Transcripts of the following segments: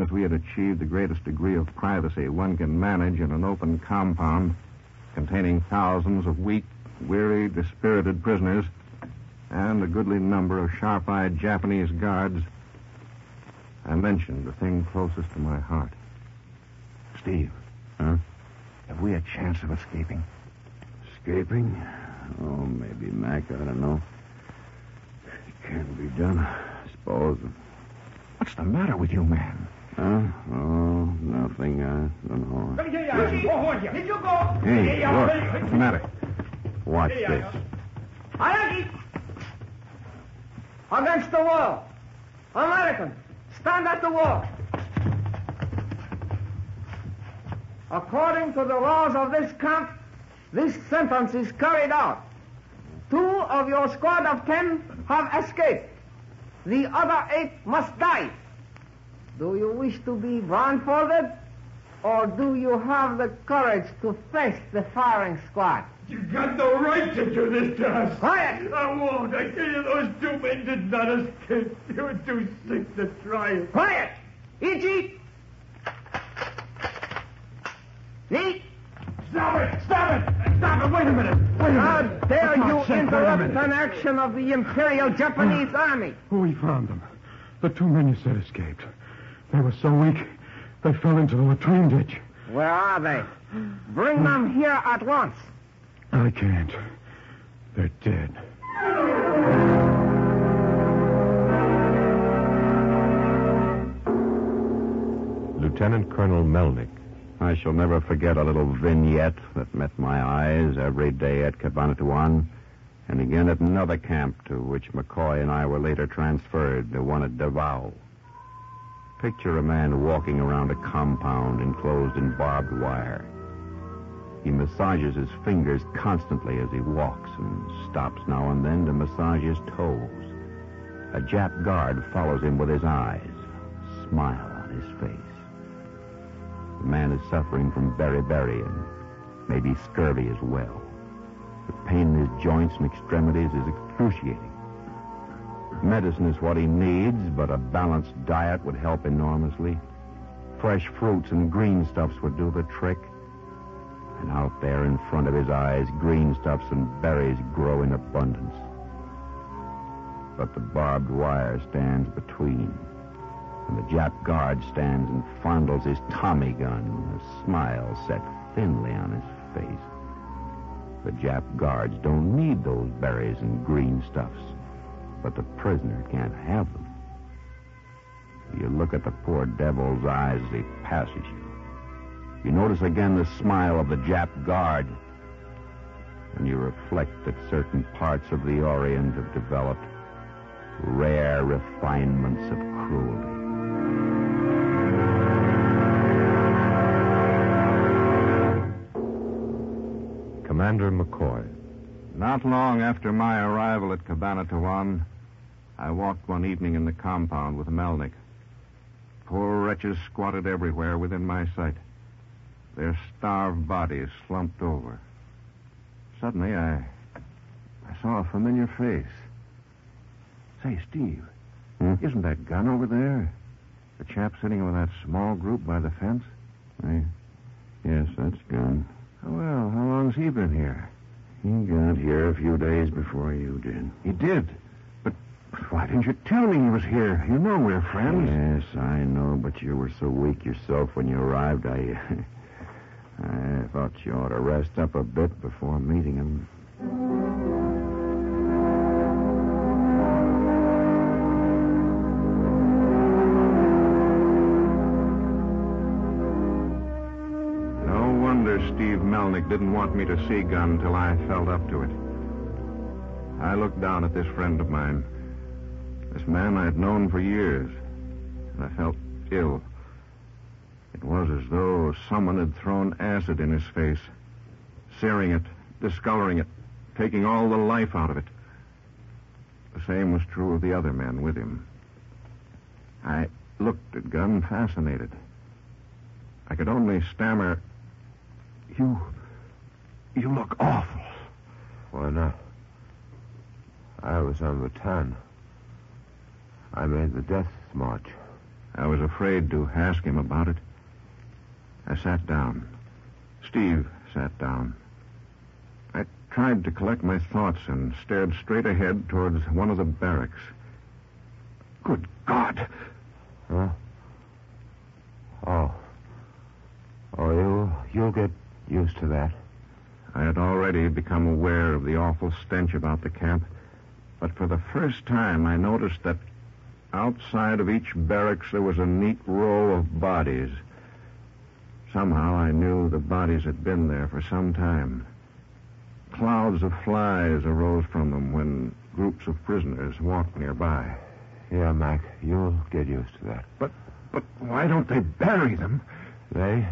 If we had achieved the greatest degree of privacy one can manage in an open compound containing thousands of weak, weary, dispirited prisoners and a goodly number of sharp-eyed Japanese guards, I mentioned the thing closest to my heart. Steve. Huh? Have we a chance of escaping? Escaping? Oh, maybe, Mac. I don't know. It can't be done, I suppose. What's the matter with you, man? Huh? Oh, nothing. I don't know. Hey, look. What's the matter? Watch this. Against the wall. American, stand at the wall. According to the laws of this camp, this sentence is carried out. Two of your squad of ten have escaped. The other eight must die. Do you wish to be blindfolded? Or do you have the courage to face the firing squad? You've got no right to do this to us. Quiet! I won't. I tell you, those two men did not escape. They were too sick to try it. Quiet! Ichi! Neat! Stop it! Stop it! Stop it! Wait a minute! Wait a minute! How dare you God's sake, wait a interrupt an action of the Imperial Japanese Army? Oh, we found them. The two men you said escaped. They were so weak, they fell into the latrine ditch. Where are they? Bring them here at once. I can't. They're dead. Lieutenant Colonel Mellnik. I shall never forget a little vignette that met my eyes every day at Cabanatuan and again at another camp to which McCoy and I were later transferred, the one at Davao. Picture a man walking around a compound enclosed in barbed wire. He massages his fingers constantly as he walks and stops now and then to massage his toes. A Jap guard follows him with his eyes, a smile on his face. The man is suffering from beriberi and maybe scurvy as well. The pain in his joints and extremities is excruciating. Medicine is what he needs, but a balanced diet would help enormously. Fresh fruits and green stuffs would do the trick. And out there in front of his eyes, green stuffs and berries grow in abundance. But the barbed wire stands between. And the Jap guard stands and fondles his Tommy gun, a smile set thinly on his face. The Jap guards don't need those berries and green stuffs, but the prisoner can't have them. You look at the poor devil's eyes as he passes you. You notice again the smile of the Jap guard, and you reflect that certain parts of the Orient have developed rare refinements of cruelty. Commander McCoy. Not long after my arrival at Cabanatuan, I walked one evening in the compound with Mellnik. Poor wretches squatted everywhere within my sight, their starved bodies slumped over. Suddenly, I, I saw a familiar face. Say, Steve, Hmm? isn't that Gunn over there? The chap sitting with that small group by the fence? I, yes, that's Gunn. Well, how long's he been here? He got here a few days before you did. He did. But, why didn't you tell me he was here? You know we're friends. Yes, I know, but you were so weak yourself when you arrived. I, I thought you ought to rest up a bit before meeting him. No wonder Steve Mellnik didn't want me to see Gunn till I felt up to it. I looked down at this friend of mine, this man I had known for years, and I felt ill, It was as though someone had thrown acid in his face, searing it, discoloring it, taking all the life out of it. The same was true of the other men with him. I looked at Gunn, fascinated. I could only stammer, You. You look awful. Why not? I was on the Bataan. I made the death march. I was afraid to ask him about it. I sat down. Steve sat down. I tried to collect my thoughts and stared straight ahead towards one of the barracks. Good God! Huh? Oh. Oh, you, you'll get used to that. I had already become aware of the awful stench about the camp, but for the first time I noticed that outside of each barracks there was a neat row of bodies. Somehow I knew the bodies had been there for some time. Clouds of flies arose from them when groups of prisoners walked nearby. Yeah, Mac, you'll get used to that. But, but why don't they bury them? They?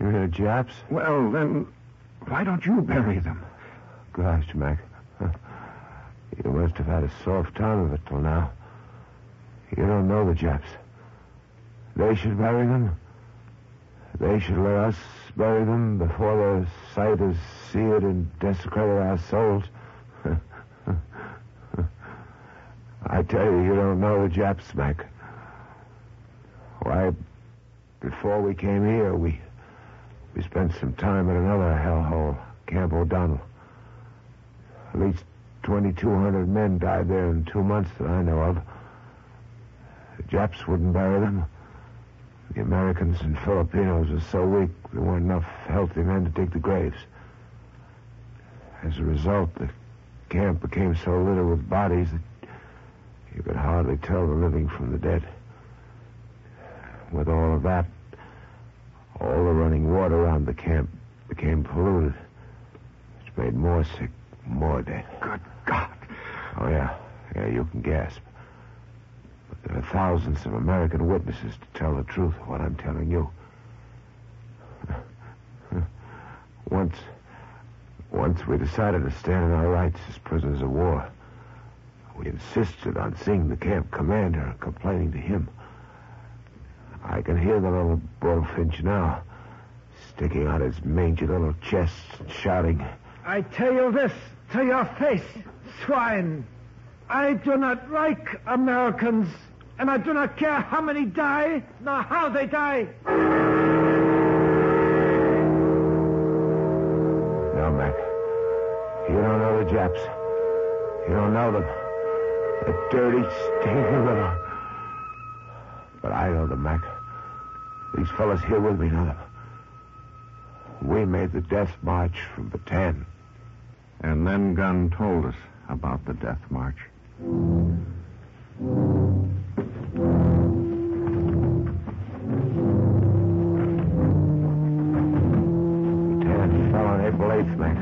You the Japs? Well, then, why don't you bury them? Gosh, Mac. You must have had a soft time of it till now. You don't know the Japs. They should bury them. They should let us bury them before their sight is seared and desecrated our souls. I tell you, you don't know the Japs, Mac. Why, before we came here, we we spent some time at another hellhole, Camp O'Donnell. At least 2,200 men died there in two months that I know of. The Japs wouldn't bury them. The Americans and Filipinos were so weak there weren't enough healthy men to dig the graves. As a result, the camp became so littered with bodies that you could hardly tell the living from the dead. With all of that, all the running water around the camp became polluted, which made more sick, more dead. Good God. Oh, yeah. Yeah, you can gasp. There are thousands of American witnesses to tell the truth of what I'm telling you. Once, once we decided to stand in our rights as prisoners of war. We insisted on seeing the camp commander and complaining to him. I can hear the little bullfinch now, sticking out his mangy little chest and shouting. I tell you this to your face, swine. I do not like Americans, and I do not care how many die, nor how they die. No, Mac. You don't know the Japs. You don't know them. The dirty, stinking little. But I know them, Mac. These fellas here with me know them. We made the death march from Bataan. And then Gunn told us about the death march. April 8th, Mac.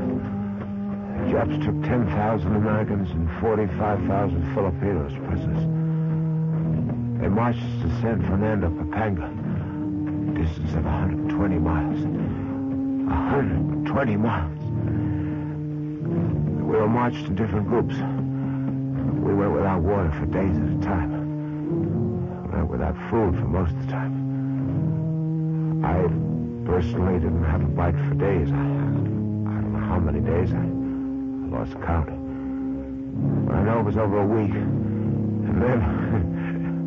The Japs took 10,000 Americans and 45,000 Filipinos prisoners. They marched to San Fernando, Pampanga, a distance of 120 miles. 120 miles. We were marched in different groups. We went without water for days at a time. We went without food for most of the time. I personally didn't have a bite for days. I, how many days. I, I lost count. But I know it was over a week. And then,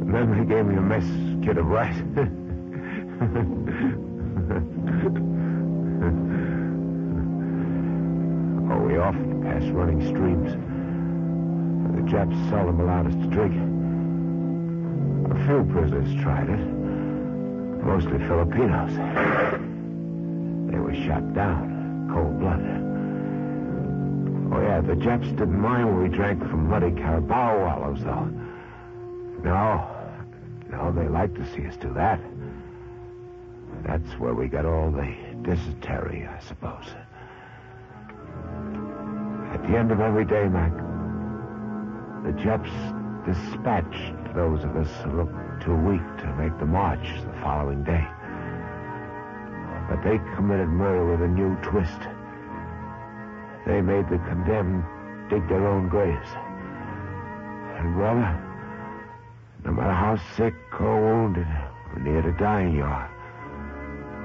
and then they gave me a mess kit of rice. oh, we often passed running streams. The Japs seldom allowed us to drink. A few prisoners tried it. Mostly Filipinos. They were shot down, cold blooded. Oh, yeah, the Japs didn't mind when we drank from muddy carabao wallows, though. No. No, they liked to see us do that. That's where we got all the dysentery, I suppose. At the end of every day, Mac, the Japs dispatched those of us who looked too weak to make the march the following day. But they committed murder with a new twist. They made the condemned dig their own graves. And, brother, no matter how sick or wounded or near to dying you are,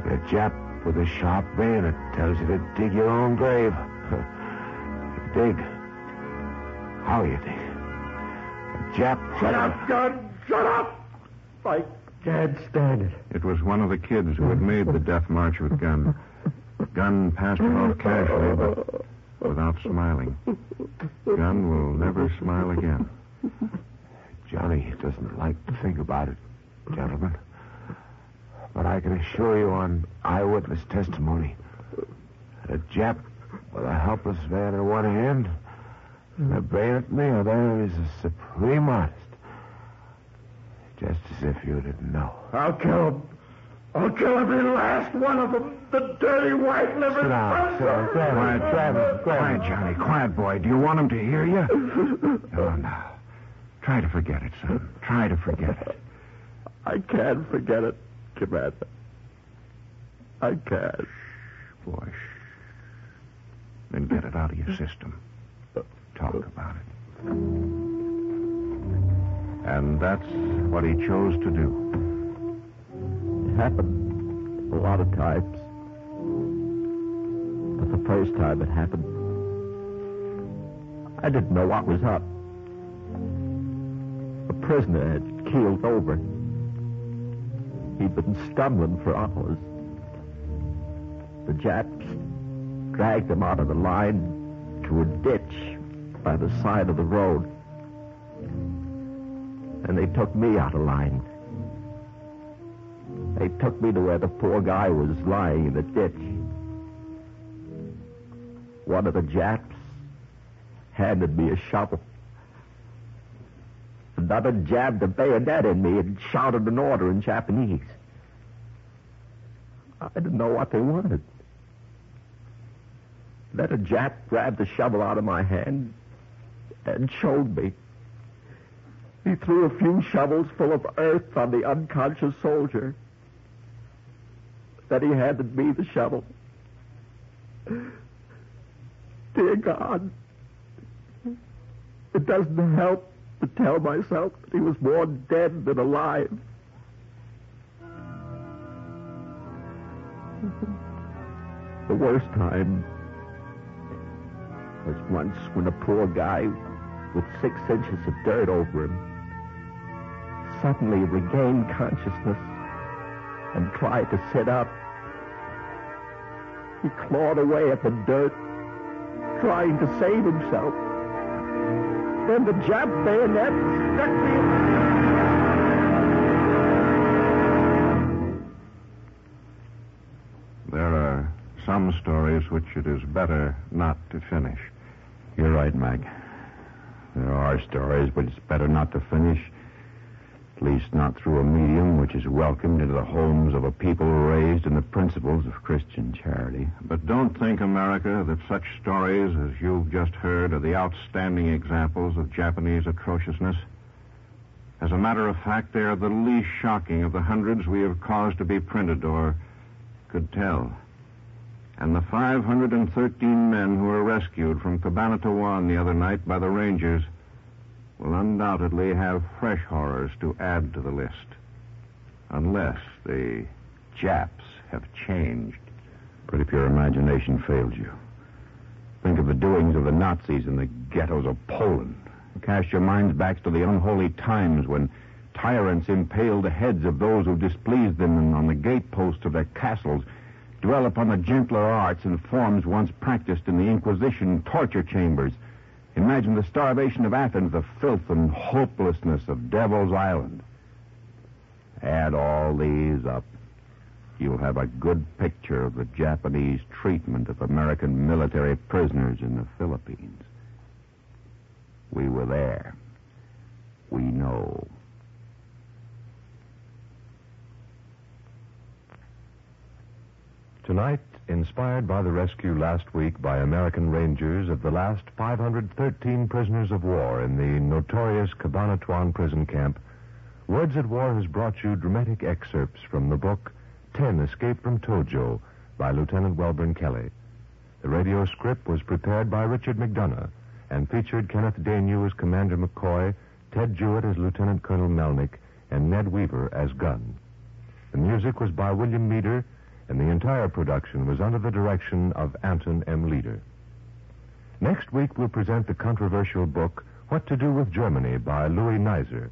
when a Jap with a sharp bayonet tells you to dig your own grave, you dig. How you dig? A Jap... Shut up, Gunn! Shut up! I can't stand it. It was one of the kids who had made the death march with Gunn. Gunn passed it off casually, but without smiling. Gunn will never smile again. Johnny doesn't like to think about it, gentlemen. But I can assure you on eyewitness testimony that a Jap with a helpless man in one hand and a bayonet in the other is a supreme artist. Just as if you didn't know. I'll kill him. I'll kill every last one of them. The dirty white liver. Sit down, sit down. Quiet, him, grab him, grab Quiet. Johnny. Quiet, boy. Do you want him to hear you? Oh, no. Try to forget it, son. Try to forget it. I can't forget it, Commander. I can't. Boy, shh. Then get it out of your system. Talk about it. And that's what he chose to do. Happened a lot of times. But the first time it happened, I didn't know what was up. A prisoner had keeled over. He'd been stumbling for hours. The Japs dragged him out of the line to a ditch by the side of the road. And they took me out of line. They took me to where the poor guy was lying in the ditch. One of the Japs handed me a shovel. Another jabbed a bayonet in me and shouted an order in Japanese. I didn't know what they wanted. Then a Jap grabbed the shovel out of my hand and showed me. He threw a few shovels full of earth on the unconscious soldier. Then he handed me the shovel. Dear God, it doesn't help to tell myself that he was more dead than alive. The worst time was once when a poor guy with six inches of dirt over him suddenly regained consciousness and tried to sit up. He clawed away at the dirt, trying to save himself. Then the Jap bayonet struck me. There are some stories which it is better not to finish. You're right, Mac. There are stories, but it's better not to finish. At least not through a medium which is welcomed into the homes of a people raised in the principles of Christian charity. But don't think, America, that such stories as you've just heard are the outstanding examples of Japanese atrociousness. As a matter of fact, they are the least shocking of the hundreds we have caused to be printed or could tell. And the 513 men who were rescued from Cabanatuan the other night by the Rangers will undoubtedly have fresh horrors to add to the list. Unless the Japs have changed. But if your imagination fails you, think of the doings of the Nazis in the ghettos of Poland. Cast your minds back to the unholy times when tyrants impaled the heads of those who displeased them on the gateposts of their castles, dwell upon the gentler arts and forms once practiced in the Inquisition torture chambers. Imagine the starvation of Athens, the filth and hopelessness of Devil's Island. Add all these up. You'll have a good picture of the Japanese treatment of American military prisoners in the Philippines. We were there. We know. Tonight, inspired by the rescue last week by American Rangers of the last 513 prisoners of war in the notorious Cabanatuan prison camp, Words at War has brought you dramatic excerpts from the book Ten Escape from Tojo by Lieutenant Welbourn Kelley. The radio script was prepared by Richard McDonough and featured Kenneth Daigneault as Commander McCoy, Ted Jewett as Lieutenant Colonel Mellnik, and Ned Weaver as Gunn. The music was by William Meader, and the entire production was under the direction of Anton M. Leader. Next week, we'll present the controversial book, What to Do with Germany by Louis Nizer.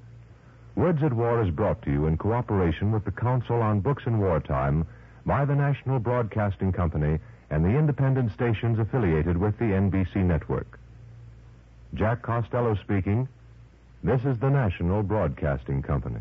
Words at War is brought to you in cooperation with the Council on Books in Wartime by the National Broadcasting Company and the independent stations affiliated with the NBC network. Jack Costello speaking. This is the National Broadcasting Company.